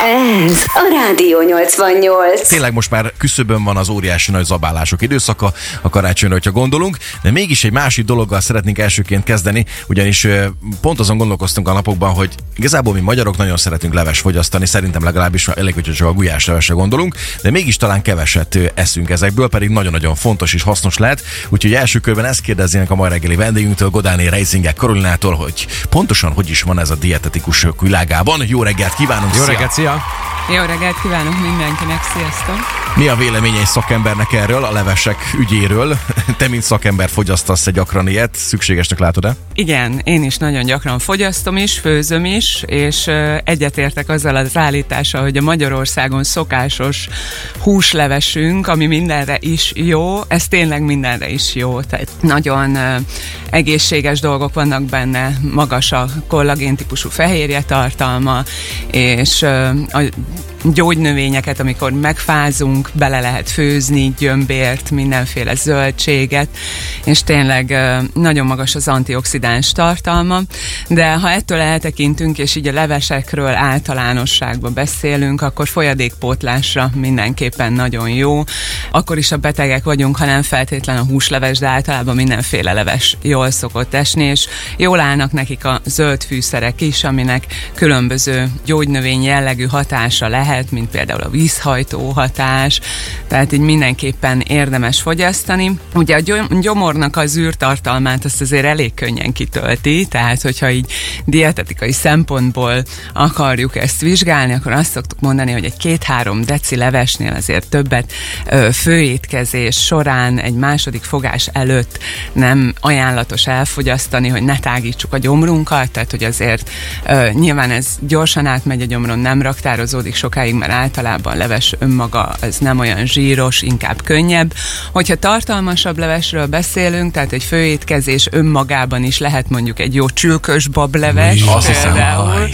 Ez a Rádió 88. Tényleg most már küszöbön van az óriási nagy zabálások időszaka a karácsonyra, hogyha gondolunk, de mégis egy másik dologgal szeretnénk elsőként kezdeni, ugyanis pont azon gondolkoztunk a napokban, hogy igazából mi magyarok nagyon szeretünk leves fogyasztani, szerintem legalábbis elég, hogyha csak a gulyás levesre gondolunk, de mégis talán keveset eszünk ezekből, pedig nagyon-nagyon fontos és hasznos lehet. Úgyhogy első körben ezt kérdeznének a mai reggeli vendégünktől, Godáné Reisingek Karolinától, hogy pontosan hogy is van ez a dietetikus világában. Jó reggelt kívánunk! Jó reggelt, szia! Jó reggelt kívánok mindenkinek, sziasztok! Mi a véleménye egy szakembernek erről, a levesek ügyéről? Te, mint szakember fogyasztasz egy gyakran ilyet, szükségesnek látod-e? Igen, én is nagyon gyakran fogyasztom is, főzöm is, és egyetértek azzal az állítással, hogy a Magyarországon szokásos húslevesünk, ami mindenre is jó, ez tényleg mindenre is jó. Tehát nagyon egészséges dolgok vannak benne, magas a kollagén típusú fehérje tartalma, és a gyógynövényeket, amikor megfázunk, bele lehet főzni, gyömbért, mindenféle zöldséget, és tényleg nagyon magas az antioxidáns tartalma, de ha ettől eltekintünk, és így a levesekről általánosságban beszélünk, akkor folyadékpótlásra mindenképpen nagyon jó. Akkor is a betegek vagyunk, ha nem feltétlen a húsleves, de általában mindenféle leves jól szokott esni, és jól állnak nekik a zöld fűszerek is, aminek különböző gyógynövény jellegű hatása lehet, mint például a vízhajtó hatás, tehát így mindenképpen érdemes fogyasztani. Ugye a gyom- gyomornak az űrtartalmát azt azért elég könnyen kitölti, tehát hogyha így dietetikai szempontból akarjuk ezt vizsgálni, akkor azt szoktuk mondani, hogy egy két-három deci levesnél azért többet ö, főétkezés során, egy második fogás előtt nem ajánlatos elfogyasztani, hogy ne tágítsuk a gyomrunkat, tehát hogy azért ö, nyilván ez gyorsan átmegy a gyomron, nem raktározódik sokáig, mert általában leves önmaga ez nem olyan zsíros, inkább könnyebb. Hogyha tartalmasabb levesről beszélünk, tehát egy főétkezés önmagában is lehet mondjuk egy jó csülkös bableves, Azt például,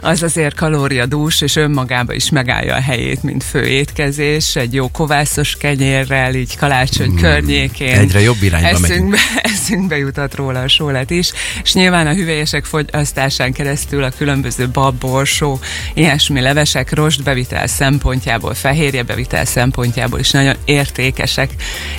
az azért kalóriadús, és önmagában is megállja a helyét, mint főétkezés, egy jó kovászos kenyérrel, így kalácsony mm, környékén. egyre jobb irányba eszünkbe, eszünkbe jutott róla a sólet is, és nyilván a hüvelyesek fogyasztásán keresztül a különböző bab, borsó, ilyesmi levesek rostbevitel szempontjából, fehérjebevitel szempontjából is nagyon értékesek,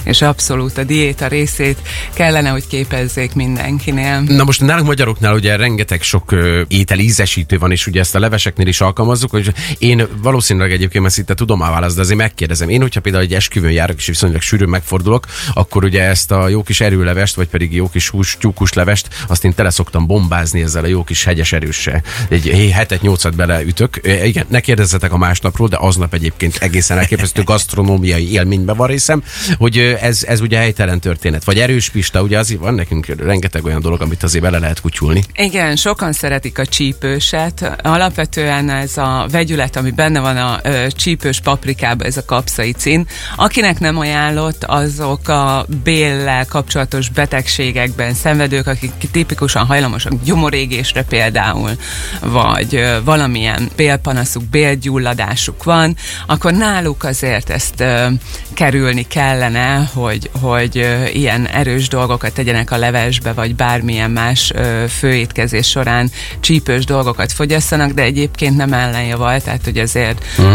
és abszolút a diéta részét kellene, hogy képezzék mindenkinél. Na most nálunk magyaroknál ugye rengeteg sok ö, étel ízesítő van, és ugye ezt a leveseknél is alkalmazzuk, hogy én valószínűleg egyébként ezt itt tudom választ, de azért megkérdezem. Én, hogyha például egy esküvőn járok, és viszonylag sűrűn megfordulok, akkor ugye ezt a jó kis erőlevest, vagy pedig jó kis hús, tyúkus levest, azt én tele szoktam bombázni ezzel a jó kis hegyes erőssel. Egy hetet, nyolcat beleütök. Igen, ne kérdezzetek a másnapról, de aznap egyébként egészen elképesztő gasztronómiai élményben van részem, hogy ez, ez ugye helytelen történet. Vagy erős pista, ugye azért van nekünk rengeteg olyan dolog, amit azért bele lehet kutyulni. Igen, sokan szeretik a csípőset. Alapvetően ez a vegyület, ami benne van a csípős paprikában, ez a kapszaicin. Akinek nem ajánlott, azok a béllel kapcsolatos betegségekben szenvedők, akik tipikusan hajlamosak gyomorégésre például, vagy valamilyen bélpanaszuk, bélgyulladásuk van, akkor náluk azért ezt kerülni kellene, hogy, hogy ilyen erős dolgokat tegyenek a levesbe, vagy bármilyen más főétkezés során csípős dolgokat fogyasszanak, de egyébként nem ellenjaval, tehát hogy azért ö,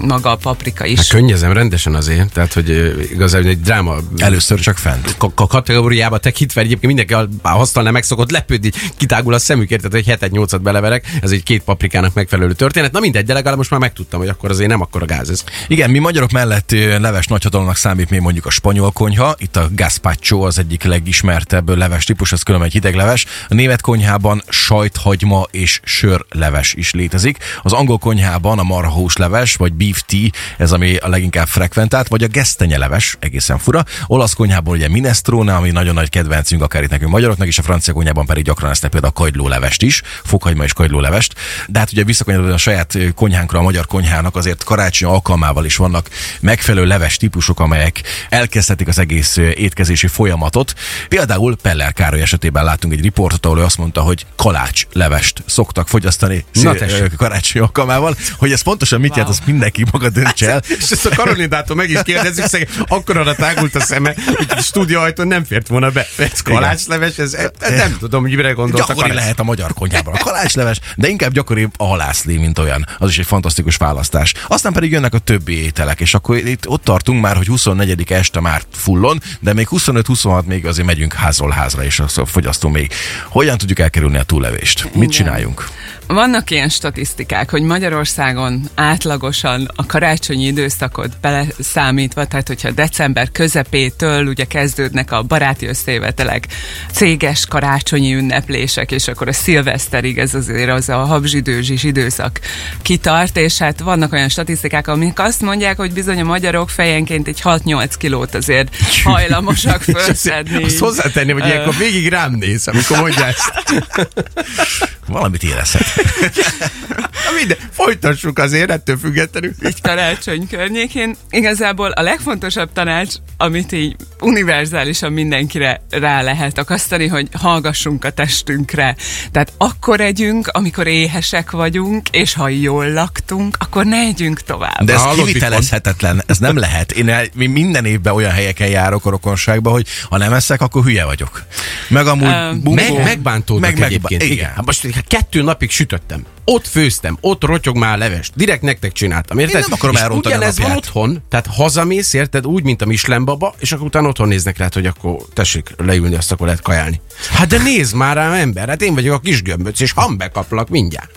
maga a paprika is Hát könnyezem rendesen azért, tehát hogy igazából egy dráma Először csak fent. ka- kategóriába tekintve egyébként mindenki a a hasztalnál meg szokott lepődni, kitágul a szemükért, tehát egy hetet, nyolcat beleverek, ez egy két paprikának megfelelő történet. Na mindegy, de legalább most már megtudtam, hogy akkor azért nem akkor a gáz ez. Igen, mi magyarok mellett leves nagyhatalomnak számít még mondjuk a spanyol konyha. Itt a gazpacho az egyik legismertebb leves típus, az különben egy hideg leves. A német konyhában sajthagyma és sörleves is létezik. Az angol konyhában a marhahús leves, vagy beef tea, ez ami a leginkább frekventált, vagy a gesztenye leves, egészen fura. Olasz konyhában ugye minestrone, ami nagyon nagy kedvencünk akár itt nekünk magyaroknak, és a francia konyhában pedig gyakran ezt például a kagylólevest is, fokhagyma és kagylólevest. De hát ugye visszakanyarodva a saját konyhánkra, a magyar konyhának azért karácsony alkalmával is vannak megfelelő leves típusok, amelyek elkezdhetik az egész étkezési folyamatot. Például Peller Károly esetében láttunk egy riportot, ahol ő azt mondta, hogy kalács levest szoktak fogyasztani Na karácsony alkalmával. Hogy ez pontosan mit jelent, azt mindenki maga döntse el. És ezt a Karolinától meg is kérdezzük, szegény, akkor arra tágult a szeme, hogy a stúdió ajtón nem fért volna be. Ez kalácsleves, ez, ez nem tudom, mire gondoltak. Gyakori lehet a magyar konyhában a kalácsleves, de inkább gyakori a halászlé, mint olyan. Az is egy fantasztikus választás. Aztán pedig jönnek a többi ételek, és akkor itt ott tartunk már, hogy 24 este már fullon, de még 25-26 még azért megyünk házról házra, és azt fogyasztunk még. Hogyan tudjuk elkerülni a túllevést? Mit Igen. csináljunk? Vannak ilyen statisztikák, hogy Magyarországon átlagosan a karácsonyi időszakot beleszámítva, tehát hogyha december közepétől ugye kezdődnek a baráti összejövetelek, céges karácsonyi ünneplések, és akkor a szilveszterig ez azért az a habzsidőzsis időszak kitart, és hát vannak olyan statisztikák, amik azt mondják, hogy bizony a magyarok fejenként egy 6-8 kilót azért hajlamosak felszedni. Azt hozzátenném, hogy ilyenkor végig rám néz, amikor mondja ezt. Valamit érezhet. yeah. minden, folytassuk azért, ettől függetlenül. így karácsony környékén. Igazából a legfontosabb tanács, amit így univerzálisan mindenkire rá lehet akasztani, hogy hallgassunk a testünkre. Tehát akkor együnk, amikor éhesek vagyunk, és ha jól laktunk, akkor ne együnk tovább. De ez Hallod, kivitelezhetetlen, ez nem lehet. Én minden évben olyan helyeken járok a rokonságba, hogy ha nem eszek, akkor hülye vagyok. Meg amúgy Ö, bunkó, Meg, megbántódnak meg, meg, meg, egyébként. Igen. Igen. Hát most hát kettő napig sütöttem. Ott főztem, ott rotyog már a levest. Direkt nektek csináltam, érted? nem akarom és elrontani a ugyanez van otthon, tehát hazamész, érted, úgy, mint a Michelin baba, és akkor utána otthon néznek rád, hogy akkor tessék leülni, azt akkor lehet kajálni. Hát de nézd már rám, ember, hát én vagyok a kis gömböc, és hambe kaplak mindjárt.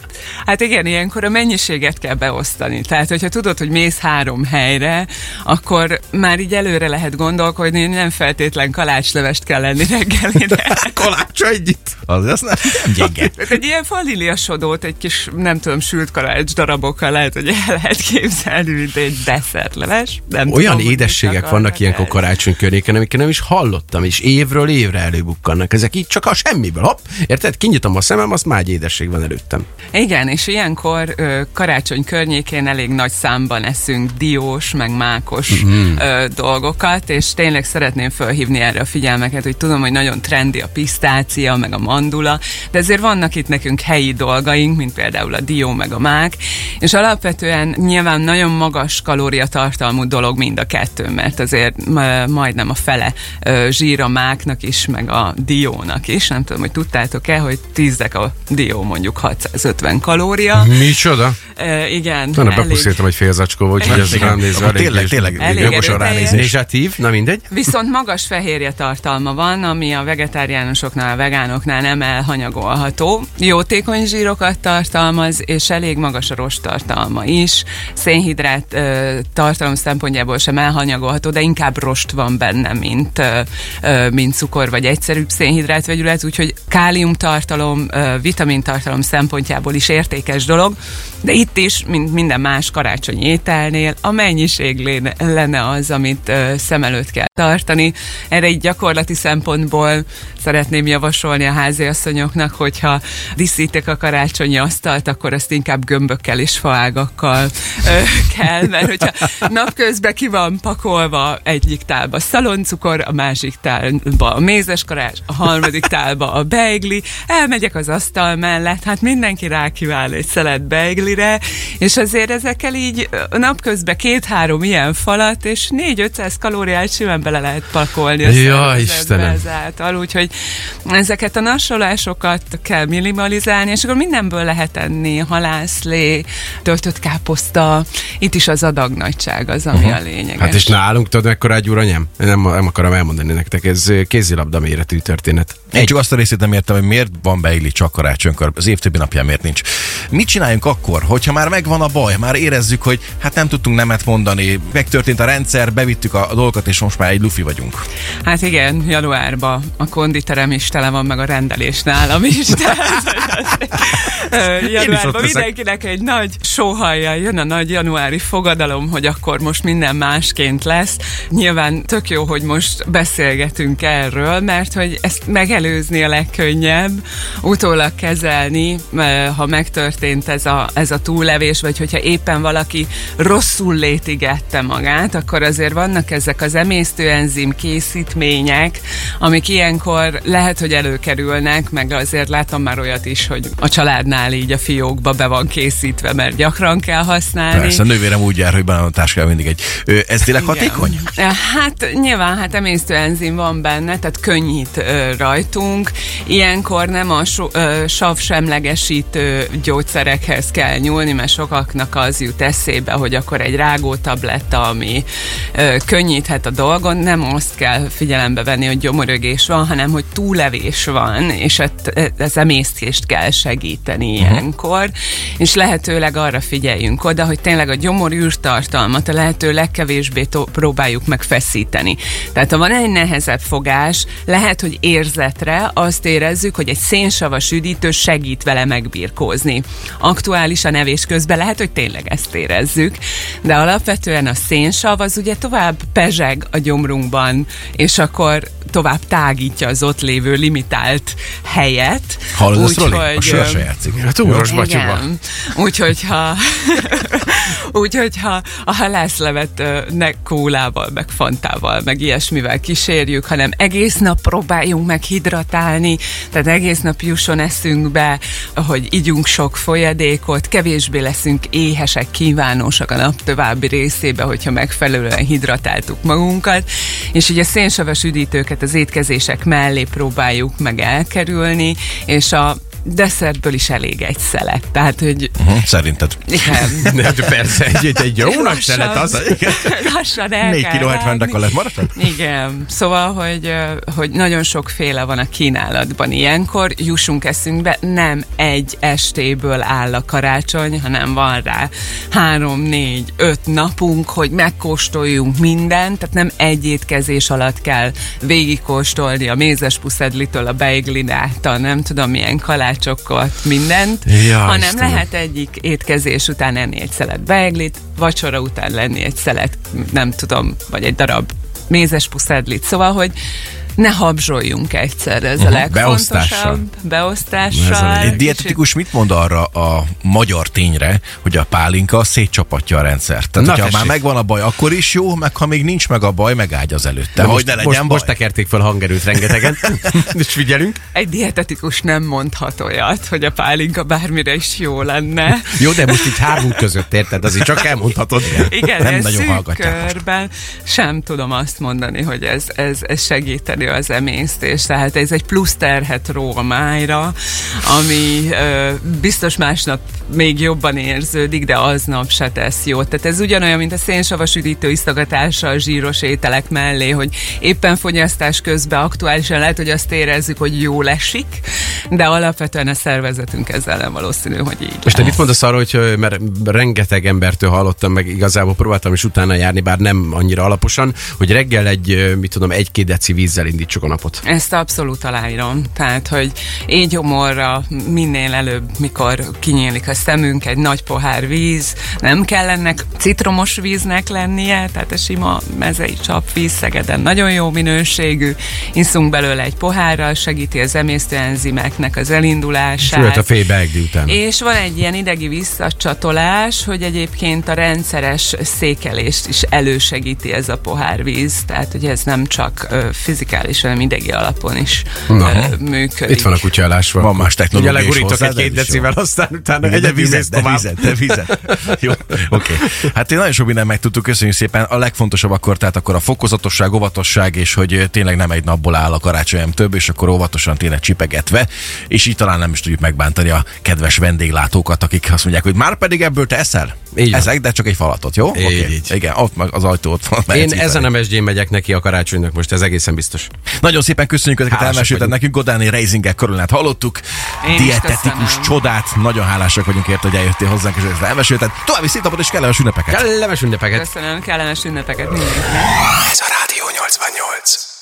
Hát igen, ilyenkor a mennyiséget kell beosztani. Tehát, hogyha tudod, hogy mész három helyre, akkor már így előre lehet gondolkodni, hogy nem feltétlen kalácslevest kell lenni reggelire. Kalácsa együtt. Az, az nem, nem gyenge. Egy ilyen vaníliasodót egy kis, nem tudom, sült kalács darabokkal lehet, hogy el lehet képzelni, mint egy desszertleves. Nem Olyan tudom, édességek vannak ilyenkor karácsony környéken, amiket nem is hallottam, és évről évre előbukkannak. Ezek így csak a semmiből. Hopp, érted? Kinyitom a szemem, azt már egy édesség van előttem. Igen, és ilyenkor ö, karácsony környékén elég nagy számban eszünk diós, meg mákos mm. ö, dolgokat, és tényleg szeretném felhívni erre a figyelmeket, hogy tudom, hogy nagyon trendi a pisztácia, meg a mandula, de ezért vannak itt nekünk helyi dolgaink, mint például a dió, meg a mák, és alapvetően nyilván nagyon magas kalóriatartalmú dolog mind a kettő, mert azért majdnem a fele zsír a máknak is, meg a diónak is. Nem tudom, hogy tudtátok-e, hogy tízdek a dió mondjuk 650 kalória. Micsoda? Igen, Na, bepuszítom egy fél zacskó, úgyhogy ez rám nézve elég tényleg, tényleg, Elég jogosan ránézés. Nézsatív, na mindegy. Viszont magas fehérje tartalma van, ami a vegetáriánusoknál, a vegánoknál nem elhanyagolható. Jótékony zsírokat tartalmaz, és elég magas a rost tartalma is. Szénhidrát ö, tartalom szempontjából sem elhanyagolható, de inkább rost van benne, mint, ö, mint cukor vagy egyszerűbb szénhidrátvegyület, úgyhogy kálium tartalom, ö, vitamin tartalom szempontjából is értékes dolog, de itt is, mint minden más karácsonyi ételnél, a mennyiség léne- lenne az, amit ö, szem előtt kell tartani. Erre így gyakorlati szempontból szeretném javasolni a háziasszonyoknak, hogyha díszítik a karácsonyi asztalt, akkor azt inkább gömbökkel és faágakkal ö, kell, mert hogyha napközben ki van pakolva egyik tálba szaloncukor, a másik tálba a mézes karács, a harmadik tálba a beigli, elmegyek az asztal mellett, hát mindenki rákíván egy szelet beiglire, és azért ezekkel így napközben két-három ilyen falat, és 4-500 kalóriát simán bele lehet pakolni a Ja, Istenem. ezáltal, úgyhogy ezeket a nasolásokat kell minimalizálni, és akkor mindenből lehet enni, halászlé, töltött káposzta, itt is az adagnagyság az, ami uh-huh. a lényeges. Hát és nálunk tudod, mekkora egy uranyám? Nem, nem akarom elmondani nektek, ez kézilabda méretű történet. Én csak azt a részét nem értem, hogy miért van beigli csak karácsonykor, az év többi napján miért nincs. Mit csináljunk akkor, hogyha már megvan a baj, már érezzük, hogy hát nem tudtunk nemet mondani, megtörtént a rendszer, bevittük a dolgokat, és most már egy lufi vagyunk. Hát igen, januárban a konditerem is tele van, meg a rendelés nálam is. Januárban mindenkinek egy nagy sóhajjal jön a nagy januári fogadalom, hogy akkor most minden másként lesz. Nyilván tök jó, hogy most beszélgetünk erről, mert hogy ezt megelőzni a legkönnyebb, utólag kezelni, ha megtörtént ez a, ez a túllevés, vagy hogyha éppen valaki rosszul létigette magát, akkor azért vannak ezek az emésztőenzim készítmények, amik ilyenkor lehet, hogy előkerülnek, meg azért látom már olyat is, hogy a családnál így a fiókba be van készítve, mert gyakran kell használni. Persze, a nővérem úgy jár, hogy benne a táskában mindig egy. Ez tényleg hatékony? Igen. Hát nyilván, hát emésztőenzim van benne, tehát könnyít ö, rajtunk. Ilyenkor nem a so, ö, sav semlegesítő gyógyszerekhez kell kell nyúlni, mert sokaknak az jut eszébe, hogy akkor egy rágótabletta, ami ö, könnyíthet a dolgon, nem azt kell figyelembe venni, hogy gyomorögés van, hanem hogy túlevés van, és ez emésztést kell segíteni uh-huh. ilyenkor, és lehetőleg arra figyeljünk oda, hogy tényleg a gyomor űrtartalmat a lehető legkevésbé to- próbáljuk meg feszíteni. Tehát ha van egy nehezebb fogás, lehet, hogy érzetre azt érezzük, hogy egy szénsavas üdítő segít vele megbirkózni. Aktuálisan evés közben lehet, hogy tényleg ezt érezzük, de alapvetően a szénsav az ugye tovább pezseg a gyomrunkban, és akkor tovább tágítja az ott lévő limitált helyet. Hallod ezt, Roli? A sörse játszik. Hát úros Úgyhogy ha, úgyhogy ha a halászlevet ne kólával, meg fantával, meg ilyesmivel kísérjük, hanem egész nap próbáljunk meg hidratálni, tehát egész nap jusson eszünkbe, hogy ígyunk sok folyadékot, kevésbé leszünk éhesek, kívánosak a nap további részébe, hogyha megfelelően hidratáltuk magunkat, és ugye szénsavas üdítőket az étkezések mellé próbáljuk meg elkerülni, és a desszertből is elég egy szelet. Tehát, hogy... Uh-huh, szerinted? Igen. De persze, egy, egy, egy jó nagy szelet az. Lassan el 4 kg 70 a lett maradt? Igen. Szóval, hogy, hogy nagyon sokféle van a kínálatban ilyenkor. Jussunk eszünkbe, nem egy estéből áll a karácsony, hanem van rá három, négy, öt napunk, hogy megkóstoljunk mindent, tehát nem egy étkezés alatt kell végigkóstolni a mézes puszedlitől a beiglinát, nem tudom milyen kalács kalácsokat, mindent, ja, hanem Istenem. lehet egyik étkezés után enni egy szelet beiglit, vacsora után lenni egy szelet, nem tudom, vagy egy darab mézes puszedlit. Szóval, hogy ne habzsoljunk egyszer, ez uh-huh. a legfontosabb. Beosztással. Egy dietetikus mit mond arra a magyar tényre, hogy a pálinka szétcsapatja a rendszert? Tehát, Na, hogyha tessék. már megvan a baj, akkor is jó, meg ha még nincs meg a baj, megágy az előtte. De hogy most, ne legyen most, baj. most tekerték fel hangerőt rengetegen, és figyelünk. Egy dietetikus nem mondhat olyat, hogy a pálinka bármire is jó lenne. Jó, de most így hármunk között érted, azért csak elmondhatod. Igen, Nem nagyon hallgatják most. körben sem tudom azt mondani, hogy ez, ez, ez segíteni az emésztést. Tehát ez egy plusz terhet ró a májra, ami ö, biztos másnap még jobban érződik, de aznap se tesz jót. Tehát ez ugyanolyan, mint a szénsavas üdítő isztogatása a zsíros ételek mellé, hogy éppen fogyasztás közben aktuálisan lehet, hogy azt érezzük, hogy jól esik, de alapvetően a szervezetünk ezzel nem valószínű, hogy így. És te mit mondasz arra, hogy mert rengeteg embertől hallottam, meg igazából próbáltam is utána járni, bár nem annyira alaposan, hogy reggel egy, mit tudom, egy-két deci vízzel indítsuk a napot. Ezt abszolút aláírom. Tehát, hogy égyomorra minél előbb, mikor kinyílik a szemünk, egy nagy pohár víz, nem kell ennek citromos víznek lennie, tehát a sima mezei csapvíz Szegeden nagyon jó minőségű, iszunk belőle egy pohárral, segíti az emésztőenzimeknek az elindulását. Sőt, a beegdi után. És van egy ilyen idegi visszacsatolás, hogy egyébként a rendszeres székelést is elősegíti ez a pohárvíz, tehát hogy ez nem csak ö, fizikális, hanem idegi alapon is Na. működik. Itt van a kutya. Van más technológia Ugye legurítok hozzá, egy de két ez is decivel, aztán utána egy vizet, de vizet, de vizet. Jó, oké. Hát én nagyon sok mindent megtudtuk, köszönjük szépen. A legfontosabb akkor, tehát akkor a fokozatosság, óvatosság, és hogy tényleg nem egy napból áll a karácsony, hanem több, és akkor óvatosan tényleg csipegetve, és így talán nem is tudjuk megbántani a kedves vendéglátókat, akik azt mondják, hogy már pedig ebből te eszel? Így. Ezek, de csak egy falatot, jó? Így, Oké. így. Igen, ott meg az ajtó ott van. Én ezen a mesdjén megyek neki a karácsonynak most, ez egészen biztos. Nagyon szépen köszönjük ezeket elmesélted nekünk. Godáni Reisingek koronát hallottuk. Én Dietetikus csodát. Nagyon hálásak vagyunk érte, hogy eljöttél hozzánk, és ezt elmesélted. További szép napot és kellemes ünnepeket. Kellemes ünnepeket. Köszönöm, kellemes ünnepeket mindenkinek. Ez a Rádió 88.